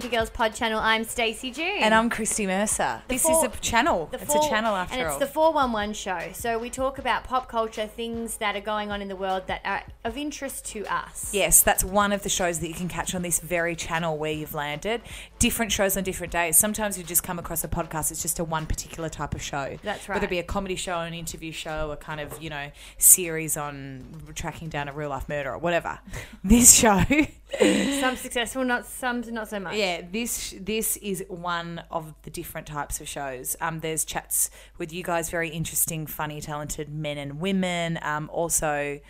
To Girls Pod channel. I'm Stacey June. And I'm Christy Mercer. The this four- is a channel. the it's four- a channel after and it's all. the 411 show. So we talk about pop culture, things that are going on in the world that are of interest to us. yes, that's one of the shows that you can catch on this very channel where you've landed. Different shows on different days. Sometimes you just come across a podcast, it's just a one particular type of show. That's right. Whether it be a comedy show, an interview show, a kind of, you know, series on tracking down a real life murder or whatever. this show Some successful, not some not so much. Yeah, this this is one of the different types of shows. Um, there's chats with you guys, very interesting, funny, talented men and women. Um, also,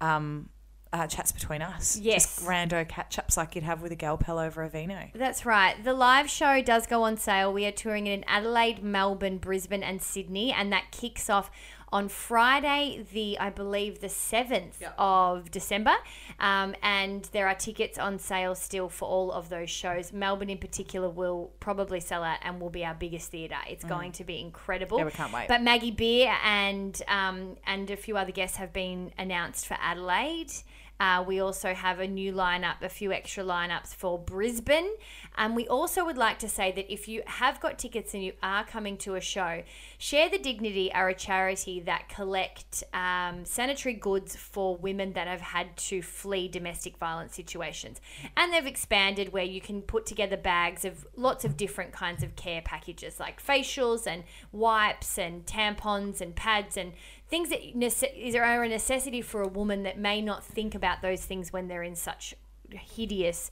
um, uh, chats between us. Yes. just rando catch ups like you'd have with a gal pal over a vino. That's right. The live show does go on sale. We are touring it in Adelaide, Melbourne, Brisbane, and Sydney, and that kicks off on Friday, the I believe the seventh of December. Um, and there are tickets on sale still for all of those shows. Melbourne, in particular, will probably sell out and will be our biggest theatre. It's going to be incredible. Mm. Yeah, we can't wait. But Maggie Beer and um, and a few other guests have been announced for Adelaide. Uh, we also have a new lineup, a few extra lineups for Brisbane. And we also would like to say that if you have got tickets and you are coming to a show, Share the Dignity are a charity that collect um, sanitary goods for women that have had to flee domestic violence situations. And they've expanded where you can put together bags of lots of different kinds of care packages like facials and wipes and tampons and pads and things that nece- are a necessity for a woman that may not think about those things when they're in such hideous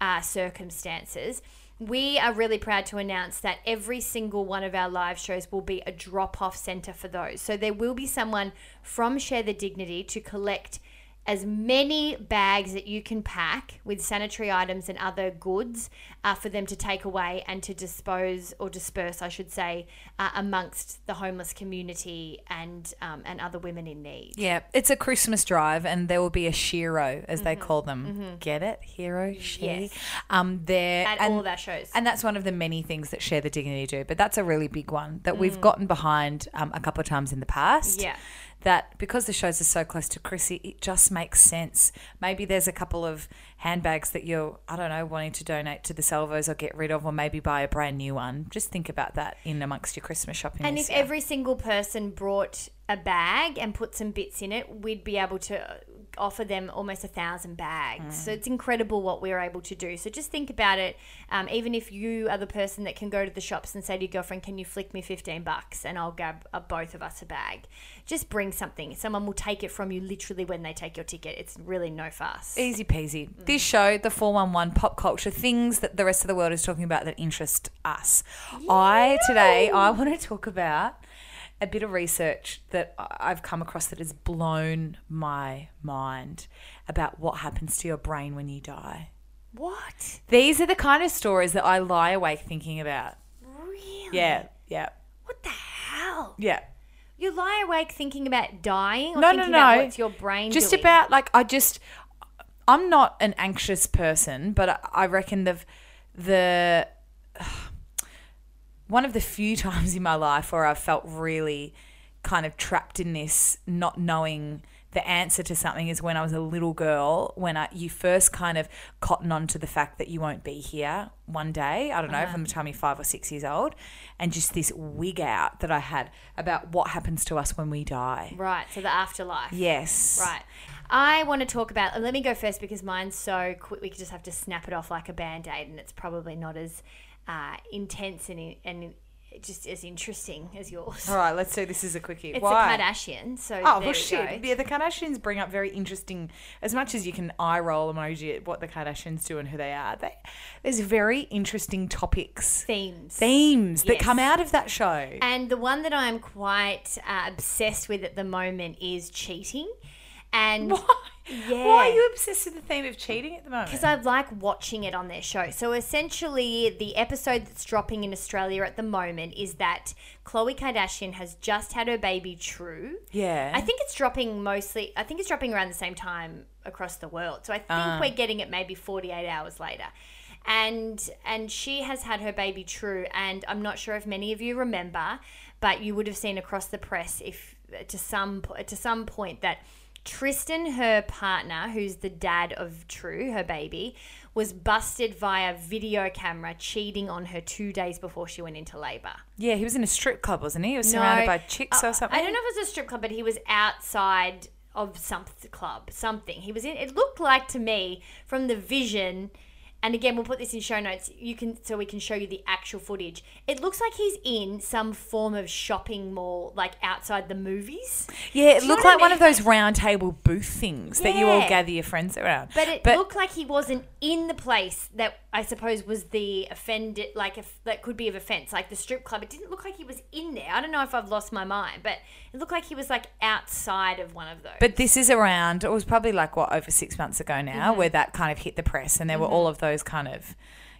uh, circumstances. We are really proud to announce that every single one of our live shows will be a drop off center for those. So there will be someone from Share the Dignity to collect as many bags that you can pack with sanitary items and other goods uh, for them to take away and to dispose or disperse, I should say, uh, amongst the homeless community and um, and other women in need. Yeah, it's a Christmas drive, and there will be a shero, as they call them. Get it, hero, she. Mm-hmm. Yes. Um, there At and- all of our shows. And that's one of the many things that Share the Dignity do. But that's a really big one that Mm. we've gotten behind um, a couple of times in the past. Yeah. That because the shows are so close to Chrissy, it just makes sense. Maybe there's a couple of handbags that you're, I don't know, wanting to donate to the Salvos or get rid of, or maybe buy a brand new one. Just think about that in amongst your Christmas shopping. And if year. every single person brought a bag and put some bits in it, we'd be able to offer them almost a thousand bags. So it's incredible what we're able to do. So just think about it. Um, even if you are the person that can go to the shops and say to your girlfriend, "Can you flick me fifteen bucks?" and I'll grab uh, both of us a bag. Just bring something. Someone will take it from you literally when they take your ticket. It's really no fuss. Easy peasy. This show, the 411 pop culture, things that the rest of the world is talking about that interest us. I, today, I want to talk about a bit of research that I've come across that has blown my mind about what happens to your brain when you die. What? These are the kind of stories that I lie awake thinking about. Really? Yeah, yeah, What the hell? yeah. You lie awake thinking about dying or No, no, thinking about no. what's your brain just doing? about like I just I'm not an anxious person, but I- I reckon the the one of the few times in my life where I've felt really kind of trapped in this not knowing the answer to something is when I was a little girl when I, you first kind of cotton on to the fact that you won't be here one day I don't know from the time you're five or six years old and just this wig out that I had about what happens to us when we die Right, so the afterlife. yes Right. I want to talk about. Let me go first because mine's so quick. We could just have to snap it off like a band aid, and it's probably not as uh, intense and and just as interesting as yours. All right, let's do this as a quickie. It's Why? the Kardashians, so Oh well, we shit. Yeah, the Kardashians bring up very interesting. As much as you can eye roll emoji at what the Kardashians do and who they are, they, there's very interesting topics, Themes. themes that come out of that show. And the one that I'm quite uh, obsessed with at the moment is cheating. And Why? Yeah. Why are you obsessed with the theme of cheating at the moment? because I like watching it on their show. So essentially, the episode that's dropping in Australia at the moment is that Khloe Kardashian has just had her baby True. yeah, I think it's dropping mostly. I think it's dropping around the same time across the world. So I think ah. we're getting it maybe 48 hours later. And and she has had her baby True, and I'm not sure if many of you remember, but you would have seen across the press if to some to some point that Tristan, her partner, who's the dad of True, her baby, was busted via video camera cheating on her two days before she went into labor. yeah, he was in a strip club, wasn't he? He was surrounded No. by chicks Uh, or something. I don't know if it was a strip club, but he was outside of some club, something. He was in. It looked like to me from the vision. And again, we'll put this in show notes. You can so we can show you the actual footage. It looks like he's in some form of shopping mall, like outside the movies. Yeah, it looked what I like one of those round table booth things that you all gather your friends around. But it looked like he wasn't in the place that I suppose was the offended, like if that could be of offence, like the strip club. It didn't look like he was in there. I don't know if I've lost my mind, but it looked like he was like outside of one of those. But this is around, it was probably like, what, over six months ago now, Mm-hmm. where that kind of hit the press. And there were all of those kind of,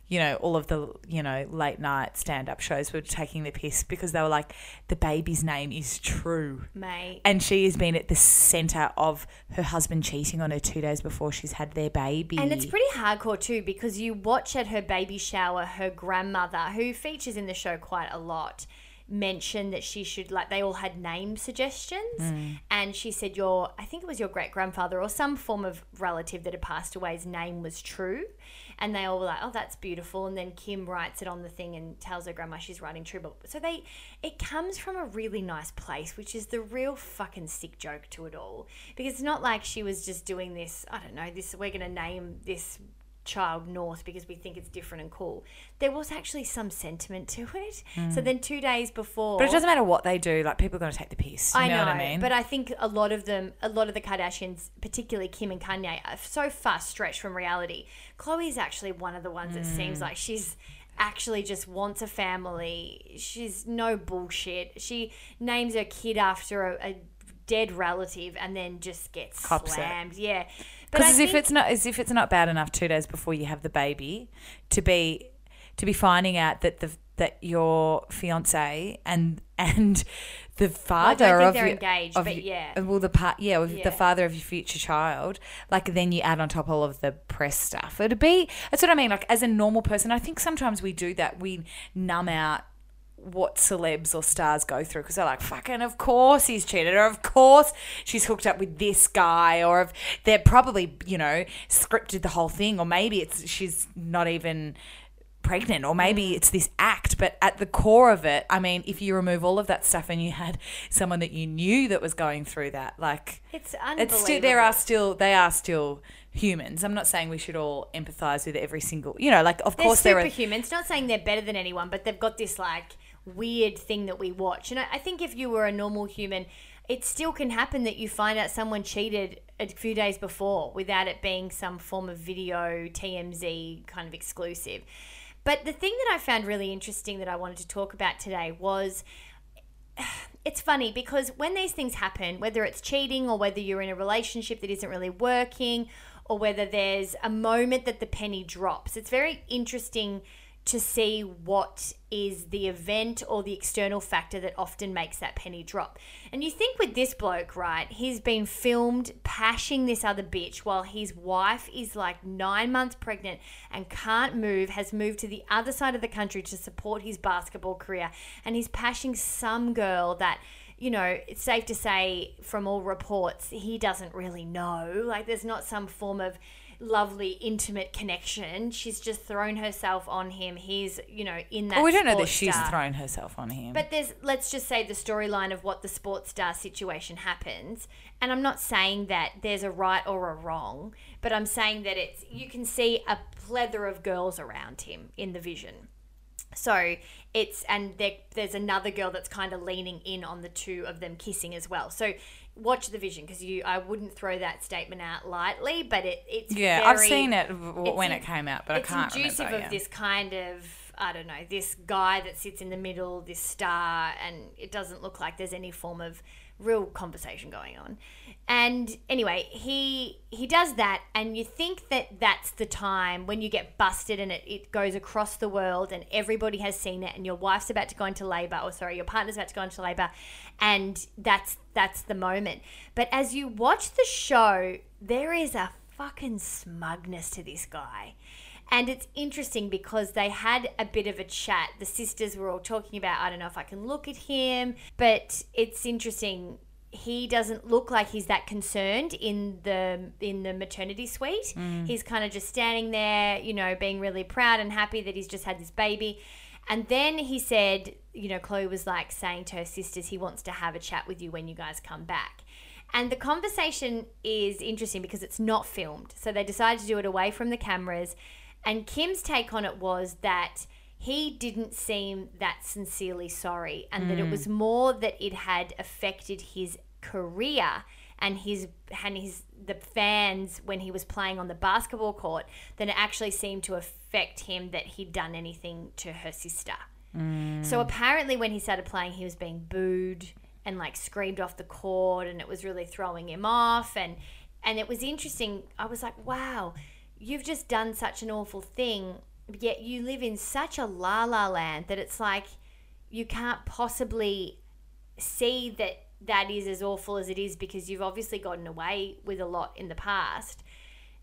you know, all of the, you know, late night stand up shows were taking the piss because they were like, the baby's name is True. mate. And she has been at the centre of her husband cheating on her two days before she's had their baby. And it's pretty hardcore too because you watch at her baby shower her grandmother, who features in the show quite a lot, mentioned that she should like they all had name suggestions Mm. and she said your I think it was your great grandfather or some form of relative that had passed away's name was true and they all were like oh that's beautiful and then Kim writes it on the thing and tells her grandma she's writing true but so they it comes from a really nice place which is the real fucking sick joke to it all because it's not like she was just doing this I don't know this we're to name this child North because we think it's different and cool. There was actually some sentiment to it. So then two days before, Hmm. but it doesn't matter what they do, like, people are going to take the piss. You I know, know, what I mean? but I think a lot of them, a lot of the Kardashians, particularly Kim and Kanye, are so far stretched from reality. Khloe's actually one of the ones that Mm. seems like she's actually just wants a family. She's no bullshit. She names her kid after a, a dead relative and then just gets Cops it. slammed. Yeah, but Because I as if it's not as if it's not bad enough two days before you have the baby to be to be finding out that the that your fiance and and the father think of they're your, engaged, but yeah. Uh, well the part yeah, Yeah. the father of your future child like then you add on top all of the press stuff it'd be that's what I mean like as a normal person I think sometimes we do that we numb out what celebs or stars go through because they're like, fucking, of course he's cheated, or of course she's hooked up with this guy, or if they're probably, you know, scripted the whole thing, or maybe it's she's not even pregnant, or maybe Mm. it's this act. But at the core of it, I mean, if you remove all of that stuff and you had someone that you knew that was going through that, like, it's unbelievable. it's still there are still they are still humans. I'm not saying we should all empathize with every single, you know, like of course they're course there are superhumans. Not saying they're better than anyone, but they've got this like weird thing that we watch. And I, I think if you were a normal human, it still can happen that you find out someone cheated a few days before without it being some form of video TMZ kind of exclusive. But the thing that I found really interesting that I wanted to talk about today was it's funny because when these things happen, whether it's cheating or whether you're in a relationship that isn't really working or whether there's a moment that the penny drops, it's very interesting to see what is the event or the external factor that often makes that penny drop. And you think with this bloke, right, he's been filmed pashing this other bitch while his wife is like nine months pregnant and can't move, has moved to the other side of the country to support his basketball career. And he's pashing some girl that you know, it's safe to say from all reports, he doesn't really know. Like, there's not some form of lovely, intimate connection. She's just thrown herself on him. He's, you know, in that. Well, we don't know that she's star. thrown herself on him. But there's, let's just say, the storyline of what the sports star situation happens. And I'm not saying that there's a right or a wrong, but I'm saying that it's, you can see a plethora of girls around him in the vision. So it's and there, there's another girl that's kind of leaning in on the two of them kissing as well. So watch the vision because you I wouldn't throw that statement out lightly, but it it's Yeah, I've seen it w- when in- it came out, but I can't inducive remember. of yeah. this kind of I don't know this guy that sits in the middle, this star, and it doesn't look like there's any form of real conversation going on. And anyway, he he does that, and you think that that's the time when you get busted and it, it goes across the world, and everybody has seen it, and your wife's about to go into labor, or sorry, your partner's about to go into labor, and that's that's the moment. But as you watch the show, there is a fucking smugness to this guy. And it's interesting because they had a bit of a chat. The sisters were all talking about, I don't know if I can look at him, but it's interesting. He doesn't look like he's that concerned in the in the maternity suite. Mm. He's kind of just standing there, you know, being really proud and happy that he's just had this baby. And then he said, you know, Khloe was like saying to her sisters, he wants to have a chat with you when you guys come back. And the conversation is interesting because it's not filmed. So they decided to do it away from the cameras. And Kim's take on it was that he didn't seem that sincerely sorry and that it mm. was more that it had affected his career and his and his the fans when he was playing on the basketball court than it actually seemed to affect him that he'd done anything to her sister. So mm. apparently, when he started playing, he was being booed and like screamed off the court, and it was really throwing him off. And and it was interesting. I was like, wow, you've just done such an awful thing, yet you live in such a la la land that it's like you can't possibly see that that is as awful as it is because you've obviously gotten away with a lot in the past.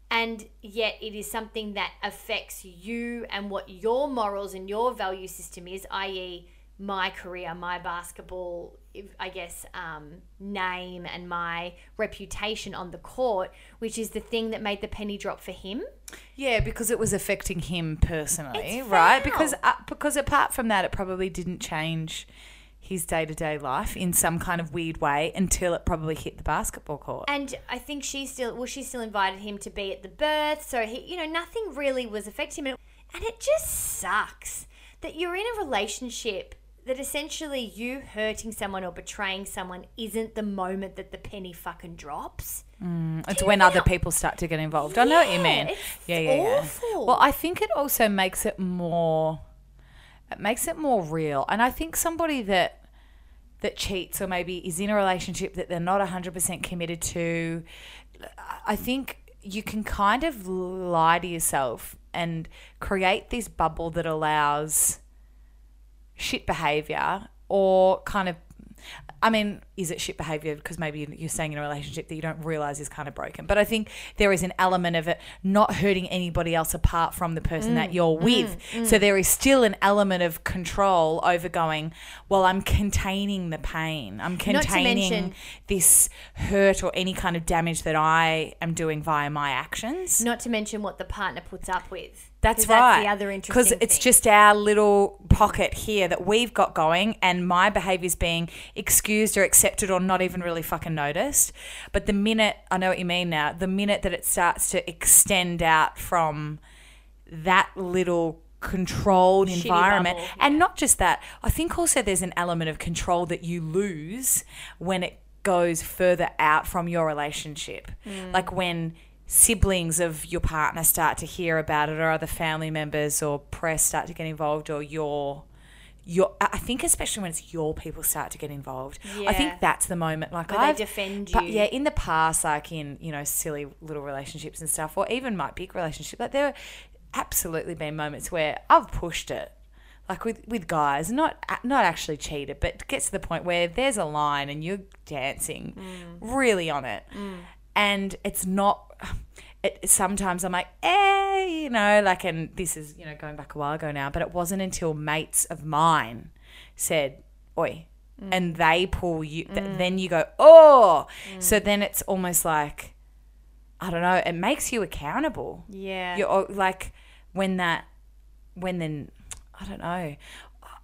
And yet it is something that affects you and what your morals and your value system is i.e my career my basketball i guess um, name and my reputation on the court which is the thing that made the penny drop for him Yeah, because it was affecting him personally, right? Because uh, because apart from that, it probably didn't change his day to day life in some kind of weird way until it probably hit the basketball court. And I think she still, well, she still invited him to be at the birth. So he, you know, nothing really was affecting him. And it just sucks that you're in a relationship that essentially you hurting someone or betraying someone isn't the moment that the penny fucking drops. Mm, it's when know- other people start to get involved. I know what you mean. yeah, yeah, yeah. awful. Well, I think it also makes it more. It makes it more real, and I think somebody that that cheats or maybe is in a relationship that they're not hundred percent committed to, I think you can kind of lie to yourself and create this bubble that allows shit behavior or kind of I mean, is it shit behavior because maybe you're staying in a relationship that you don't realize is kind of broken? But I think there is an element of it not hurting anybody else apart from the person Mm, that you're with. So there is still an element of control over going, well, I'm containing the pain. I'm containing mention- this hurt or any kind of damage that I am doing via my actions. Not to mention what the partner puts up with. That's right. That's the other interesting Because it's just our little pocket here that we've got going, and my behavior is being excused or accepted or not even really fucking noticed. But the minute, I know what you mean now, the minute that it starts to extend out from that little controlled Shitty environment bubble, and not just that i think also there's an element of control that you lose when it goes further out from your relationship Mm. like when siblings of your partner start to hear about it or other family members or press start to get involved or your your I think especially when it's your people start to get involved. I think that's the moment like I've defend but you. yeah, in the past like in, you know, silly little relationships and stuff or even my big relationship, like there have absolutely been moments where I've pushed it like with with guys, not not actually cheated, but gets to the point where there's a line and you're dancing mm. really on it, mm. and it's not. It, sometimes I'm like, eh, you know, like, and this is you know going back a while ago now, but it wasn't until mates of mine said, "Oi," mm. and they pull you, th- mm. then you go, "Oh," mm. so then it's almost like, I don't know, it makes you accountable. Yeah. You're like when that when then I don't know.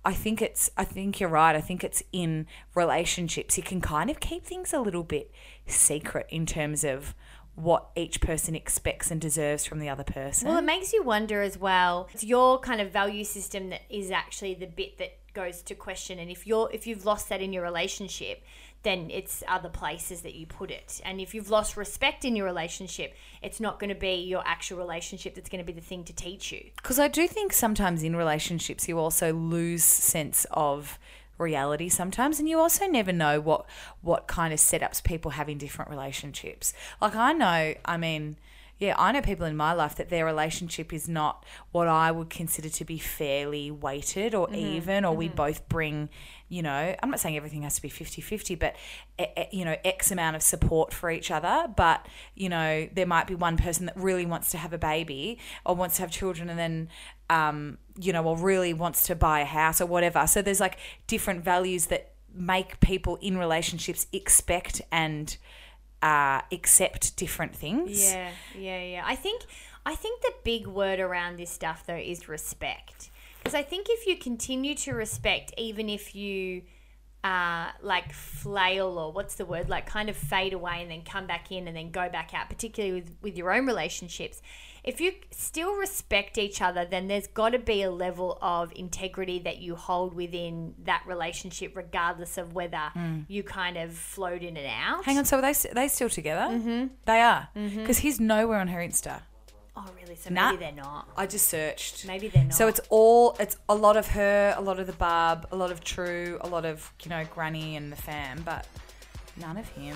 I think it's I think you're right. I think it's in relationships you can kind of keep things a little bit secret in terms of what each person expects and deserves from the other person. Well, it makes you wonder as well. It's your kind of value system that is actually the bit that goes to question. And if you're if you've lost that in your relationship, then it's other places that you put it. And if you've lost respect in your relationship, it's not going to be your actual relationship that's going to be the thing to teach you. Because I do think sometimes in relationships you also lose sense of reality sometimes and you also never know what what kind of setups people have in different relationships. Like I know, I mean, yeah, I know people in my life that their relationship is not what I would consider to be fairly weighted or even, or we both bring, you know, I'm not saying everything has to be 50 50, but, you know, X amount of support for each other. But, you know, there might be one person that really wants to have a baby or wants to have children and then, um, you know, or really wants to buy a house or whatever. So there's like different values that make people in relationships expect and, uh, accept different things. Yeah, yeah, yeah. I think I think the big word around this stuff though is respect. Because I think if you continue to respect, even if you uh, like flail or what's the word, like kind of fade away and then come back in and then go back out, particularly with, with your own relationships, if you still respect each other, then there's got to be a level of integrity that you hold within that relationship, regardless of whether you kind of float in and out. Hang on, so are they are they still together? Mm-hmm. They are because he's nowhere on her Insta. Oh, really? So Nah. maybe they're not. I just searched. Maybe they're not. So it's all it's a lot of her, a lot of the Barb, a lot of True, a lot of you know Granny and the fam, but none of him.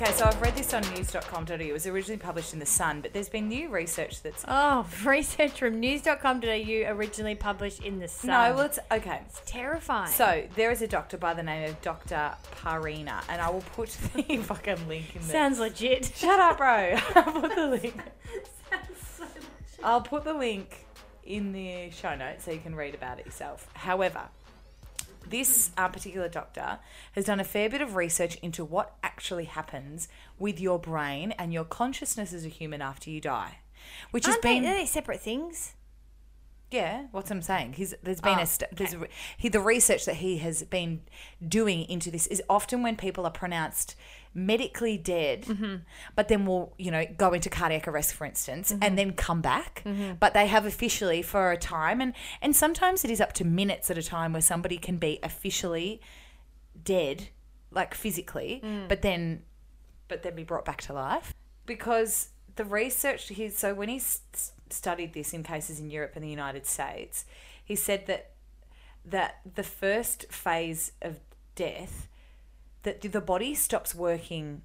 Okay, so I've read this on news.com.au. It was originally published in The Sun, but there's been new research that's. Oh, research from news.com.au originally published in the Sun. No, well, it's. Okay. it's terrifying. So there is a doctor by the name of Dr. Parnia, and I will put the fucking link in the. sounds legit. Shut up, bro. I'll put the link. I'll put the link in the show notes so you can read about it yourself. However, this uh, particular doctor has done a fair bit of research into what actually happens with your brain and your consciousness as a human after you die, which has Aren't they, been are they separate things? yeah, what's I'm saying. He's there's been Oh, a st- there's a, he the research that he has been doing into this is often when people are pronounced medically dead, Mm-hmm. but then will you know go into cardiac arrest, for instance, Mm-hmm. and then come back, but they have officially for a time, and and sometimes it is up to minutes at a time where somebody can be officially dead, like physically, Mm. but then but then be brought back to life because the research he so when he s- studied this in cases in Europe and the United States he said that that the first phase of death that the body stops working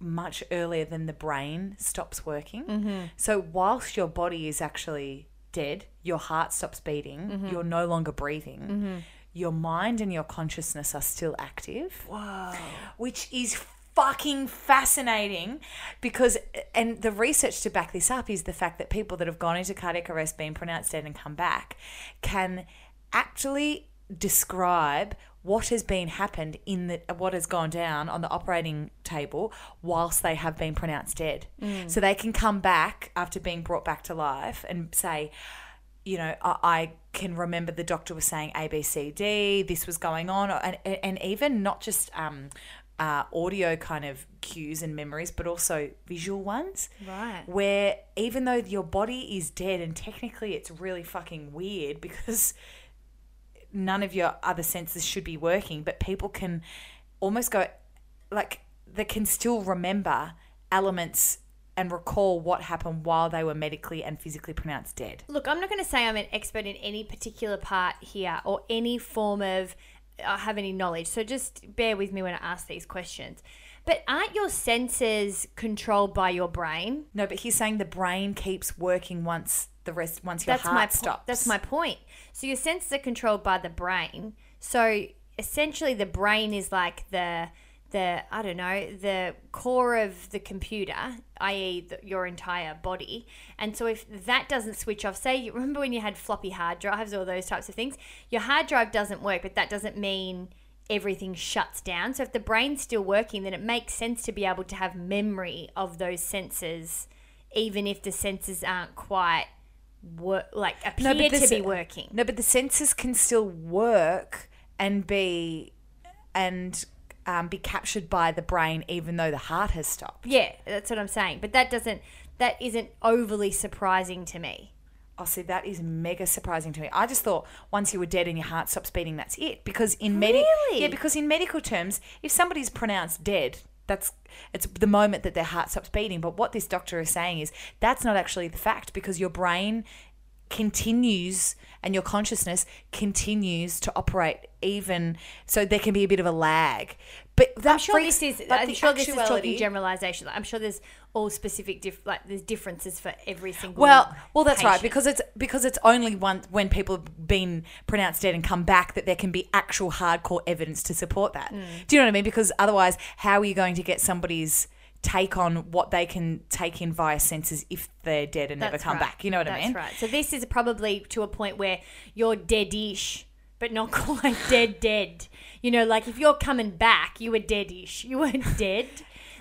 much earlier than the brain stops working. Mm-hmm. So whilst your body is actually dead your heart stops beating mm-hmm. you're no longer breathing mm-hmm. your mind and your consciousness are still active. Wow. which is fucking fascinating because and the research to back this up is the fact that people that have gone into cardiac arrest been pronounced dead and come back can actually describe what has been happened in the what has gone down on the operating table whilst they have been pronounced dead. So they can come back after being brought back to life and say, you know, I, I can remember the doctor was saying A, B, C, D. This was going on, and and even not just um, uh, audio kind of cues and memories, but also visual ones. Right. Where even though your body is dead, and technically it's really fucking weird because none of your other senses should be working, but people can almost go like they can still remember elements and recall what happened while they were medically and physically pronounced dead. Look, I'm not going to say I'm an expert in any particular part here or any form of I have any knowledge. So just bear with me when I ask these questions. But aren't your senses controlled by your brain? No, but he's saying the brain keeps working once the rest once your That's heart my po- stops. That's my point. So your senses are controlled by the brain. So essentially, the brain is like the the I don't know the core of the computer, i.e., the, your entire body. And so if that doesn't switch off, say you remember when you had floppy hard drives or those types of things, your hard drive doesn't work, but that doesn't mean everything shuts down. So if the brain's still working, then it makes sense to be able to have memory of those senses, even if the senses aren't quite work like appear but to be working. No, but the senses can still work and be and um, be captured by the brain, even though the heart has stopped. Yeah, that's what I'm saying. But that doesn't that isn't overly surprising to me. Oh, see, that is mega surprising to me. I just thought once you were dead and your heart stops beating, that's it. Because in medi- Really? yeah, because in medical terms, if somebody's pronounced dead, that's it's the moment that their heart stops beating. But what this doctor is saying is that's not actually the fact because your brain continues and your consciousness continues to operate even so there can be a bit of a lag. But that I'm sure freaks- this is I'm sure this is talking generalization. Like, I'm sure there's all specific diff- like there's differences for every single Well, well, that's right because it's because it's only one when people have been pronounced dead and come back that there can be actual hardcore evidence to support that. Mm. Do you know what I mean? Because otherwise, how are you going to get somebody's take on what they can take in via senses if they're dead and never come right. back? You know what That's I mean? That's right. So this is probably to a point where you're deadish, but not quite dead dead. You know, like if you're coming back, you were deadish. You weren't dead.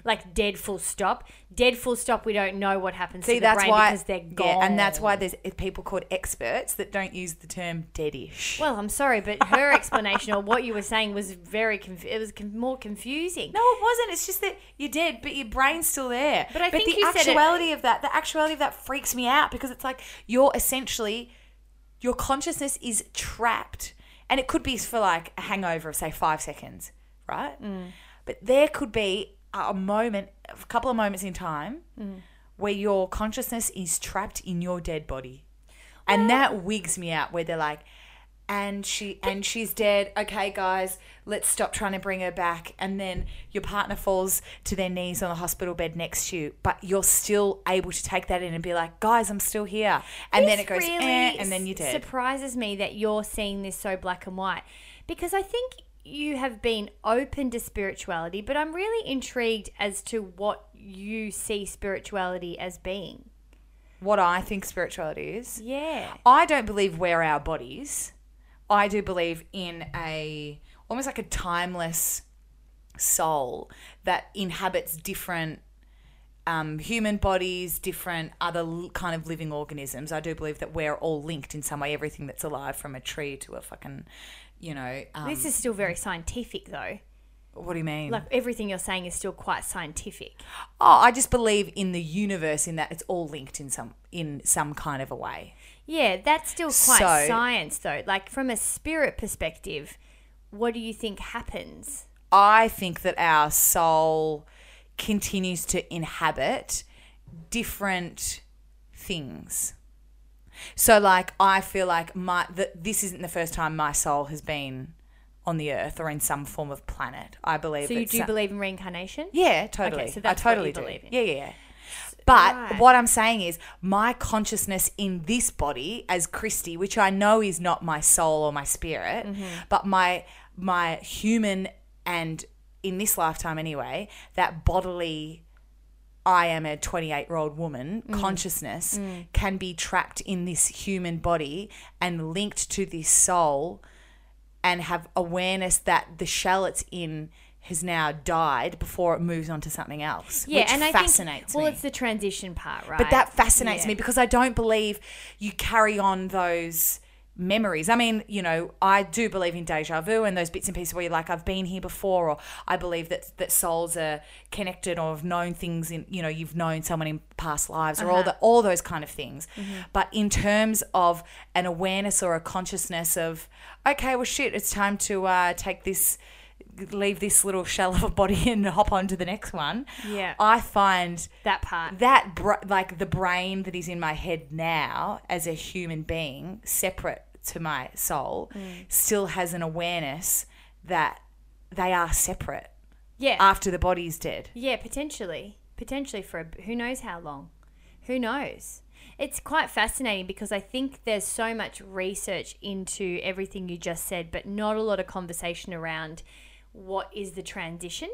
Like dead full stop. Dead full stop, we don't know what happens See, to the that's brain why, because they're gone. yeah, and that's why there's people called experts that don't use the term deadish. Well, I'm sorry, but her explanation or what you were saying was very conf- it was con- more confusing. No, it wasn't. It's just that you're dead, but your brain's still there. But I think the said it- actuality of that, the actuality of that freaks me out because it's like you're essentially your consciousness is trapped, and it could be for like a hangover of say five seconds, right? Mm. But there could be a moment, a couple of moments in time, Mm. where your consciousness is trapped in your dead body, and that wigs me out. Where they're like and she and she's dead. Okay, guys, let's stop trying to bring her back. And then your partner falls to their knees on the hospital bed next to you, but you're still able to take that in and be like, guys, I'm still here. And then it goes, really eh, and then you're dead. Surprises me that you're seeing this so black and white because I think you have been open to spirituality, but I'm really intrigued as to what you see spirituality as being. what I think spirituality is. Yeah. I don't believe we're our bodies. I do believe in a almost like a timeless soul that inhabits different um, human bodies, different other kind of living organisms. I do believe that we're all linked in some way. Everything that's alive, from a tree to a fucking, you know. Um, This is still very scientific though. what do you mean? Like everything you're saying is still quite scientific. oh, I just believe in the universe, in that it's all linked in some in some kind of a way. Yeah, that's still quite So- science though. Like from a spirit perspective, what do you think happens? I think that our soul continues to inhabit different things. So, like, I feel like my that this isn't the first time my soul has been on the earth or in some form of planet. I believe. So you do some- believe in reincarnation? Yeah, totally. Okay, so that's I what totally you do. believe in. Yeah, yeah, yeah. But Right. what I'm saying is, my consciousness in this body as Christy, which I know is not my soul or my spirit, Mm-hmm. but my my human and in this lifetime anyway, that bodily. I am a 28 year old woman, Mm. consciousness can be trapped in this human body and linked to this soul and have awareness that the shell it's in has now died before it moves on to something else. Yeah, which and I fascinates think well, me. it's the transition part, right? But that fascinates Yeah. me because I don't believe you carry on those memories. I mean, you know, I do believe in deja vu and those bits and pieces where you're like, I've been here before, or I believe that that souls are connected or have known things in, you know, you've known someone in past lives or all Uh-huh. the all those kind of things. Mm-hmm. But in terms of an awareness or a consciousness of, okay, well, shit, it's time to uh, take this. Leave this little shell of a body and hop on to the next one. Yeah. I find that part. that br- like the brain that is in my head now as a human being separate to my soul Mm. still has an awareness that they are separate yeah, after the body's dead yeah, potentially, potentially for a, who knows how long, who knows. It's quite fascinating because I think there's so much research into everything you just said, but not a lot of conversation around what is the transition.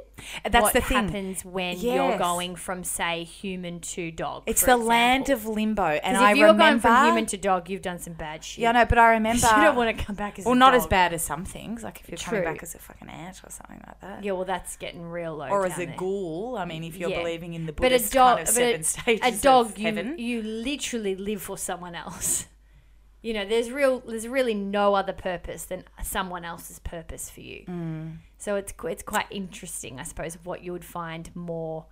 That's what the thing. happens when you're going from say human to dog. it's the land of limbo and 'Cause i if you're remember going from human to dog, you've done some bad shit. yeah no but i remember you don't want to come back as well a not as bad as some things like if you're coming back as a fucking ant or something like that Yeah, well, that's getting real low. or as a there. ghoul i mean if you're Yeah. believing in the But a dog, kind of but seven a, stages a dog, of you heaven you literally live for someone else. You know, there's real, there's really no other purpose than someone else's purpose for you. Mm. So it's it's quite interesting, I suppose, what you would find more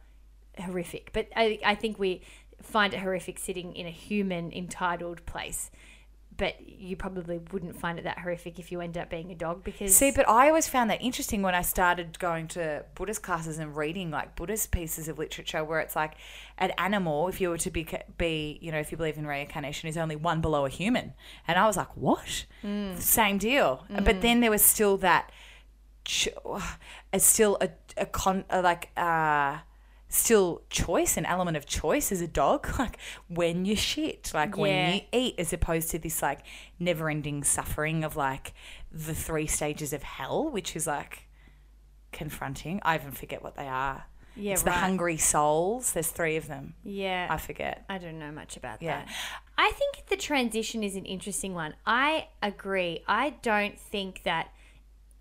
horrific. But I I think we find it horrific sitting in a human entitled place. But you probably wouldn't find it that horrific if you end up being a dog because See, but I always found that interesting when I started going to Buddhist classes and reading like Buddhist pieces of literature where it's like an animal, if you were to be, be you know, if you believe in reincarnation, is only one below a human. And I was like, what? Same deal. But then there was still that, it's still a, a con, a like, uh, still choice, an element of choice as a dog, like when you shit, like when you eat, as opposed to this like never ending suffering of like the three stages of hell, which is like confronting. I even forget what they are. Yeah, it's the hungry souls. There's three of them. yeah, I forget. I don't know much about Yeah. that. I think the transition is an interesting one. I agree. I don't think that.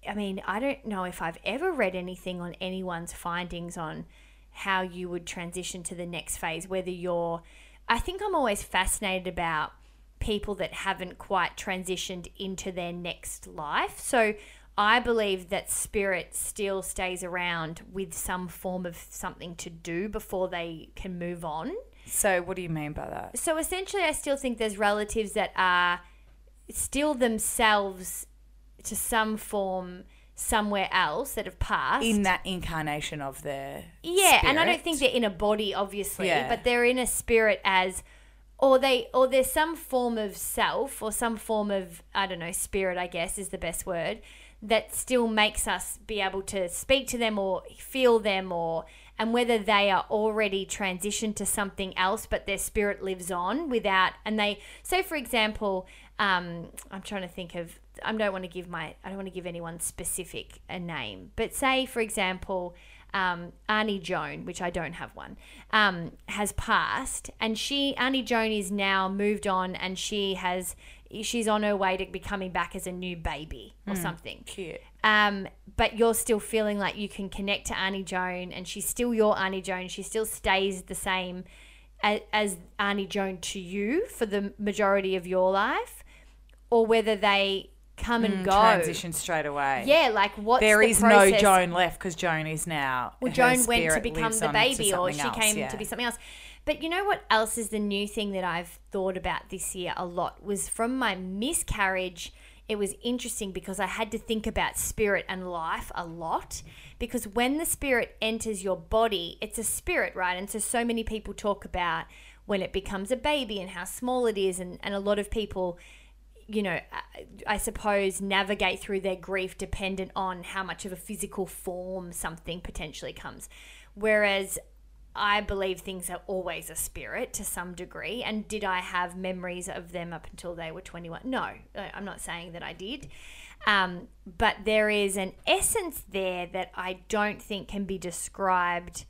I mean, I don't know if I've ever read anything on anyone's findings on how you would transition to the next phase. Whether you're, I think I'm always fascinated about people that haven't quite transitioned into their next life. So I believe that spirit still stays around with some form of something to do before they can move on. So, what do you mean by that? So essentially, I still think there's relatives that are still themselves to some form somewhere else that have passed. In that incarnation of their yeah, and I don't think they're in a body, obviously, Yeah. but they're in a spirit as, or they, or there's some form of self or some form of I don't know spirit. I guess is the best word that still makes us be able to speak to them or feel them or and whether they are already transitioned to something else but their spirit lives on without and they so for example um, i'm trying to think of i don't want to give my i don't want to give anyone specific a name but say for example um, Arnie Joan, which I don't have one, um, has passed, and she Arnie Joan is now moved on, and she has she's on her way to be coming back as a new baby or something. Cute. Um, but you're still feeling like you can connect to Annie Joan, and she's still your Annie Joan. She still stays the same as, as Annie Joan to you for the majority of your life, or whether they come and mm, go. Transition straight away. Yeah, like what's There the is process? no Joan left because Joan is now. Well, Joan went to become the baby, or she else, came yeah. to be something else. But you know what else is the new thing that I've thought about this year a lot was from my miscarriage. It was interesting because I had to think about spirit and life a lot because when the spirit enters your body, it's a spirit, right? And so so many people talk about when it becomes a baby and how small it is, and, and a lot of people you know, I- suppose navigate through their grief dependent on how much of a physical form something potentially comes. Whereas I believe things are always a spirit to some degree. And did I have memories of them up until they were 21? No, I'm not saying that I did. Um, but there is an essence there that I don't think can be described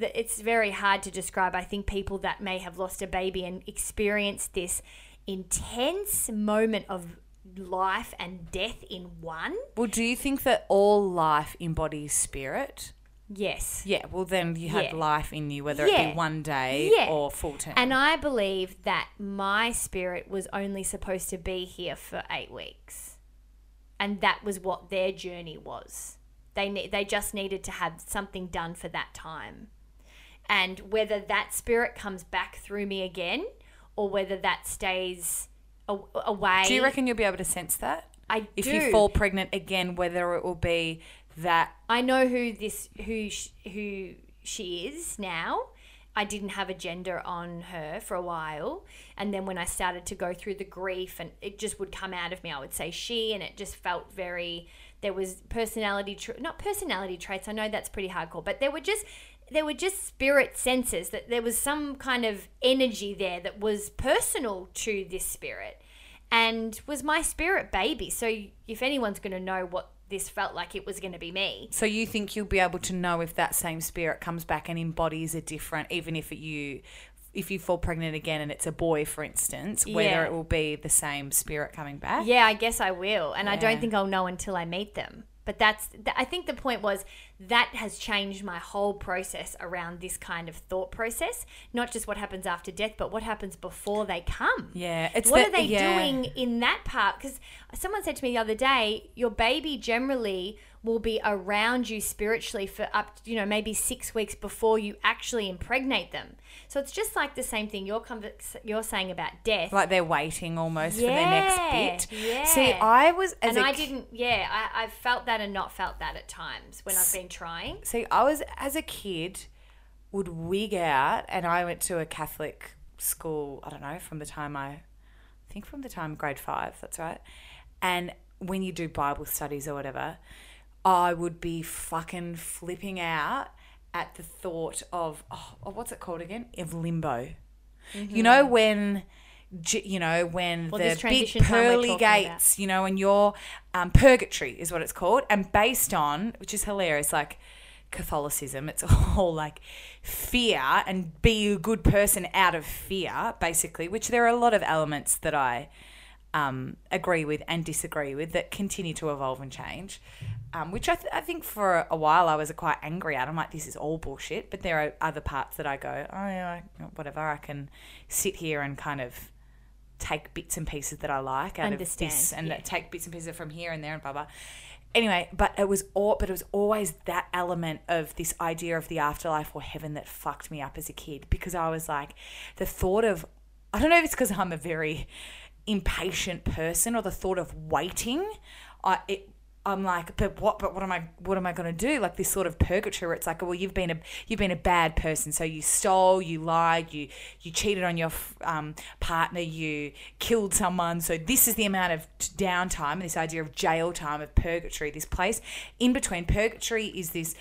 it's very hard to describe. I think people that may have lost a baby and experienced this intense moment of life and death in one. Well, do you think that all life embodies spirit? Yes. Yeah, well, then you have Yeah. life in you, whether it be one day Yeah. or full term. And I believe that my spirit was only supposed to be here for eight weeks. And that was what their journey was. They, ne- they just needed to have something done for that time. And whether that spirit comes back through me again or whether that stays a- away. do you reckon you'll be able to sense that? I If do. you fall pregnant again, whether it will be that I know who this who sh- who she is now. I didn't have a gender on her for a while, and then when I started to go through the grief, and it just would come out of me, I would say she, and it just felt very. There was personality, tra- not personality traits. I know that's pretty hardcore, but there were just there were just spirit senses that there was some kind of energy there that was personal to this spirit and was my spirit baby. So if anyone's going to know what this felt like, it was going to be me. So you think you'll be able to know if that same spirit comes back and embodies a different, even if you, if you fall pregnant again and it's a boy, for instance, whether Yeah. it will be the same spirit coming back. Yeah, I guess I will, and I don't think I'll know until I meet them. But that's th- I think the point was that has changed my whole process around this kind of thought process. Not just what happens after death, but what happens before they come. Yeah, it's what that- are they yeah. doing in that part? Because someone said to me the other day, your baby generally will be around you spiritually for up, you know, maybe six weeks before you actually impregnate them. So it's just like the same thing you're conv- you're saying about death. Like they're waiting almost for their next bit. yeah. See, I was as and a I didn't, yeah, I, I've felt that and not felt that at times when I've been trying. See, I was as a kid would wig out, and I went to a Catholic school. I don't know from the time I, I think from the time grade five. That's right. And when you do Bible studies or whatever, I would be fucking flipping out at the thought of oh, oh, what's it called again? Of limbo. You know when. You know when Mm-hmm. Well, the big transition time we're pearly talking about. gates, you know, and your um, purgatory is what it's called, and based on which is hilarious, like Catholicism, it's all like fear and be a good person out of fear, basically. Which there are a lot of elements that I um, agree with and disagree with that continue to evolve and change. Um, which I, th- I think for a while I was quite angry at. I'm like, this is all bullshit. But there are other parts that I go, oh yeah, whatever. I can sit here and kind of take bits and pieces that I like out Understand, of this and yeah. take bits and pieces from here and there and blah blah. Anyway, but it was all, but it was always that element of this idea of the afterlife or heaven that fucked me up as a kid because I was like, the thought of, I don't know if it's because I'm a very impatient person or the thought of waiting, I it. I'm like, but what? But what am I? What am I going to do? Like this sort of purgatory. Where it's like, well, you've been a you've been a bad person. So you stole, you lied, you you cheated on your um, partner, you killed someone. So this is the amount of downtime. This idea of jail time of purgatory. This place in between purgatory is this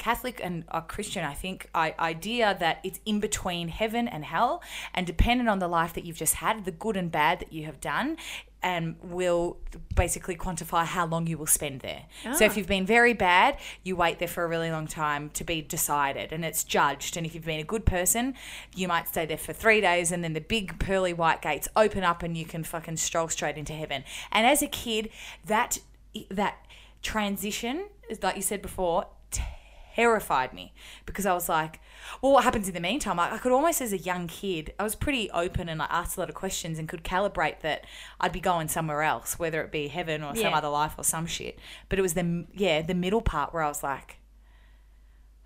Catholic and a Christian, I think, idea that it's in between heaven and hell, and dependent on the life that you've just had, the good and bad that you have done, and will basically quantify how long you will spend there. So if ah. you've been very bad, you wait there for a really long time to be decided, and it's judged. And if you've been a good person, you might stay there for three days, and then the big pearly white gates open up, and you can fucking stroll straight into heaven. And as a kid, that that transition, like you said before, terrified me because I was like, well, what happens in the meantime? I, I could almost, as a young kid, I was pretty open and I asked a lot of questions and could calibrate that I'd be going somewhere else, whether it be heaven or some other life or some shit. But it was the, yeah, the middle part where I was like,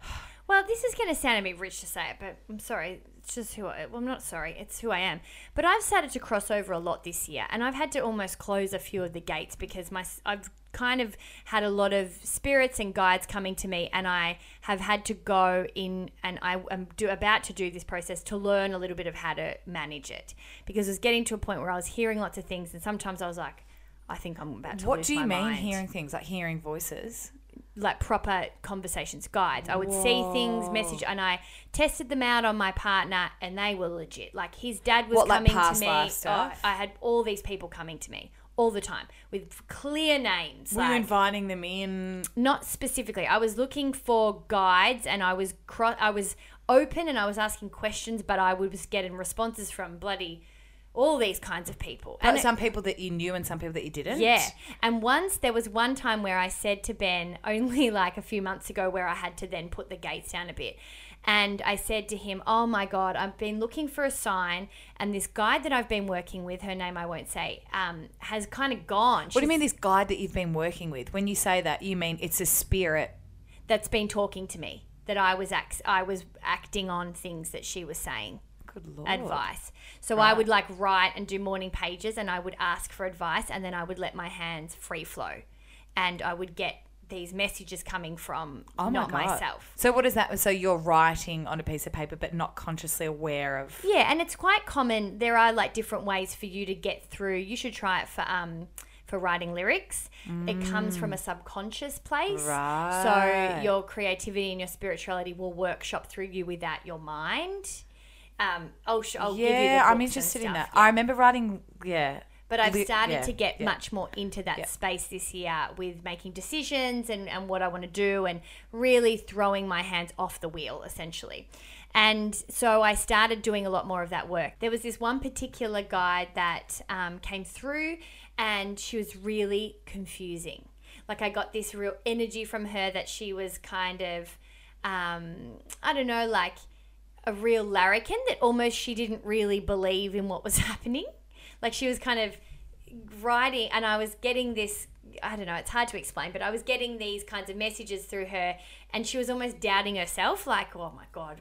Well, this is going to sound a bit rich to say it, but I'm sorry. It's just who I. Well, I'm not sorry. It's who I am. But I've started to cross over a lot this year, and I've had to almost close a few of the gates because my I've kind of had a lot of spirits and guides coming to me, and I have had to go in, and I am do, about to do this process to learn a little bit of how to manage it because it was getting to a point where I was hearing lots of things, and sometimes I was like. I think I'm about to what do you mean mind hearing things like hearing voices? Like proper conversations guides. I would see things, message, and I tested them out on my partner, and they were legit. Like his dad was What, like coming past to me. Oh. I had all these people coming to me all the time with clear names. Were you inviting them in? not specifically. I was looking for guides, and I was cro- I was open, and I was asking questions, but I was getting responses from bloody all these kinds of people. But it- some people that you knew and some people that you didn't. yeah. And once there was one time where I said to Ben, only like a few months ago, where I had to then put the gates down a bit. And I said to him, Oh my God, I've been looking for a sign. And this guide that I've been working with, her name I won't say, um, has kind of gone. What do you mean, this guide that you've been working with? When you say that, you mean it's a spirit. That's been talking to me, that I was, act- I was acting on things that she was saying. Good lord. advice. So I would like write and do morning pages and I would ask for advice and then I would let my hands free flow. And I would get these messages coming from Oh my not God. myself. So what is that? So you're writing on a piece of paper, but not consciously aware of. Yeah, and it's quite common. There are like different ways for you to get through. You should try it for um for writing lyrics. It comes from a subconscious place. Mm. Right. So your creativity and your spirituality will workshop through you without your mind. Um, I'll, sh- I'll give you the yeah, I'm interested in that. I remember writing. Yeah. But I've started yeah, to get yeah. much more into that Yeah. space this year with making decisions and, and what I want to do and really throwing my hands off the wheel, essentially. And so I started doing a lot more of that work. There was this one particular guide that um, came through, and she was really confusing. Like, I got this real energy from her that she was kind of, um, I don't know, like a real larrikin that almost she didn't really believe in what was happening. Like she was kind of writing, and I was getting this. I don't know, it's hard to explain, but I was getting these kinds of messages through her, and she was almost doubting herself, like, "Oh my god,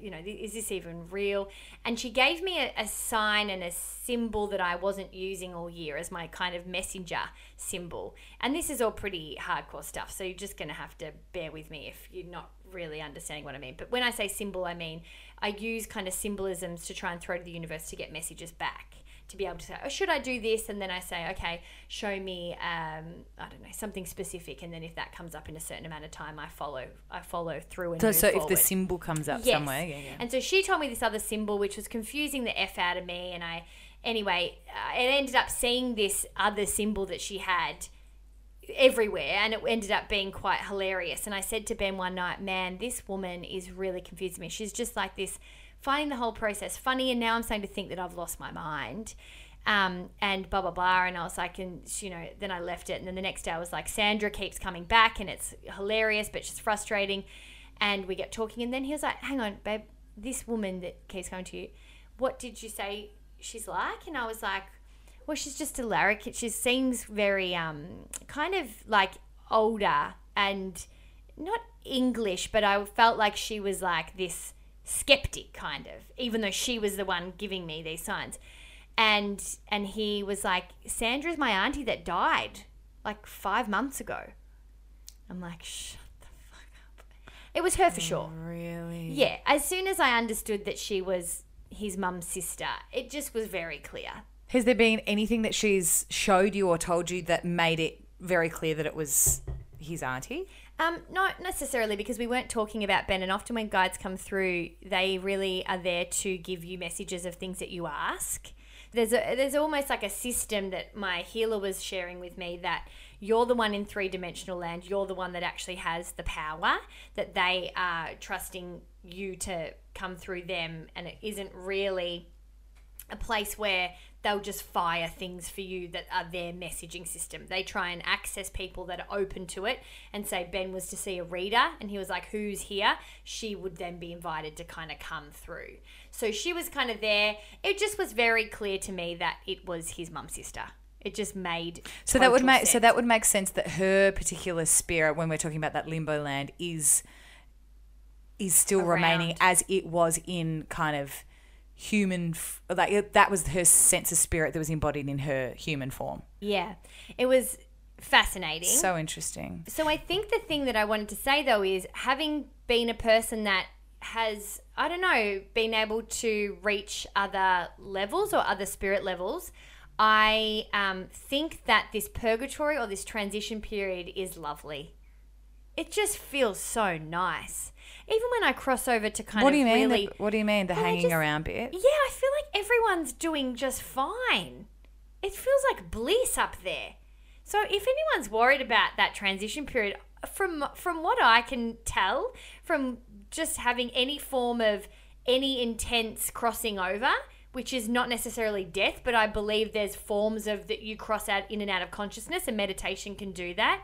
you know, is this even real?" And she gave me a, a sign and a symbol that I wasn't using all year as my kind of messenger symbol. And this is all pretty hardcore stuff, so you're just gonna have to bear with me if you're not really understanding what I mean. But when I say symbol, I mean I use kind of symbolisms to try and throw to the universe to get messages back. To be able to say, oh, should I do this? And then I say, okay, show me, um, I don't know, something specific. And then if that comes up in a certain amount of time, I follow, I follow through and So, so if the symbol comes up Yes. somewhere, yeah, yeah. And so she told me this other symbol, which was confusing the F out of me. And I, anyway, uh, it ended up seeing this other symbol that she had everywhere and it ended up being quite hilarious and i said to ben one night man this woman is really confusing me she's just like this finding the whole process funny and now i'm starting to think that i've lost my mind um, and blah blah blah and i was like and you know then i left it and then the next day i was like sandra keeps coming back and it's hilarious but she's frustrating and we get talking and then he was like hang on babe this woman that keeps going to you what did you say she's like and i was like well, she's just a larrikin. She seems very um kind of like older and not English, but I felt like she was like this skeptic kind of, even though she was the one giving me these signs. And and he was like, Sandra's my auntie that died like five months ago. I'm like, shut the fuck up. It was her for sure. Oh, really? Yeah, as soon as I understood that she was his mum's sister, it just was very clear. Has there been anything that she's showed you or told you that made it very clear that it was his auntie? Um, not necessarily because we weren't talking about Ben, and often when guides come through, they really are there to give you messages of things that you ask. There's a there's almost like a system that my healer was sharing with me that you're the one in three dimensional land. You're the one that actually has the power. That they are trusting you to come through them, and it isn't really a place where they'll just fire things for you that are their messaging system. They try and access people that are open to it and say Ben was to see a reader and he was like, Who's here? She would then be invited to kind of come through. So she was kind of there. It just was very clear to me that it was his mum's sister. It just made So that would make so sense. that would make sense that her particular spirit, when we're talking about that limbo land, is is still remaining as it was in kind of human, f- like that was her sense of spirit that was embodied in her human form. Yeah. It was fascinating. So interesting. So I think the thing that I wanted to say though is having been a person that has I don't know been able to reach other levels or other spirit levels, I um, think that this purgatory or this transition period is lovely. It just feels so nice. Even when I cross over to kind What of do you mean? really, the, what do you mean? The Well, I hanging just- around bit? yeah, I feel like everyone's doing just fine. It feels like bliss up there. So if anyone's worried about that transition period, from from what I can tell, from just having any form of any intense crossing over, which is not necessarily death, but I believe there's forms of that you cross out in and out of consciousness, and meditation can do that.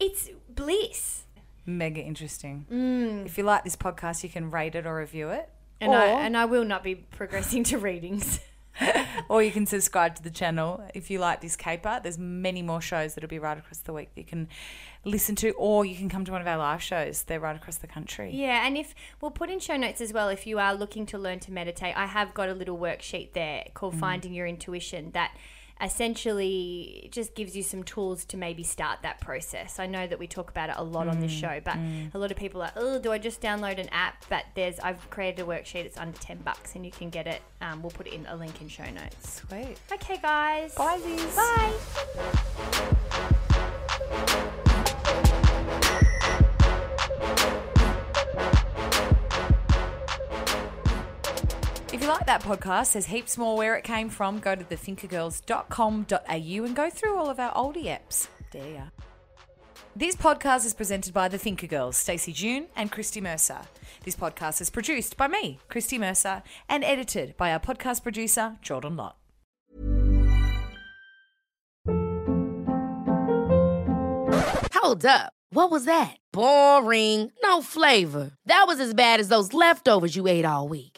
It's bliss. Mega interesting. Mm. If you like this podcast, you can rate it or review it. And or, I and I will not be progressing to readings. or you can subscribe to the channel if you like this caper. There's many more shows that'll be right across the week that you can listen to, or you can come to one of our live shows. They're right across the country. Yeah, and if we'll put in show notes as well if you are looking to learn to meditate. I have got a little worksheet there called mm. Finding Your Intuition that essentially just gives you some tools to maybe start that process. I know that we talk about it a lot on this show, but a lot of people are, oh, do I just download an app? But there's I've created a worksheet. It's under ten bucks, and you can get it. Um, we'll put it in a link in show notes. Sweet. Okay, guys. Bye. Bye. Like that podcast, there's heaps more where it came from. Go to thethinkergirls.com.au and go through all of our oldie apps. There you are. This podcast is presented by the Thinker Girls, Stacey June and Christy Mercer. This podcast is produced by me, Christy Mercer, and edited by our podcast producer, Jordan Lott. Hold up. What was that? Boring. No flavor. That was as bad as those leftovers you ate all week.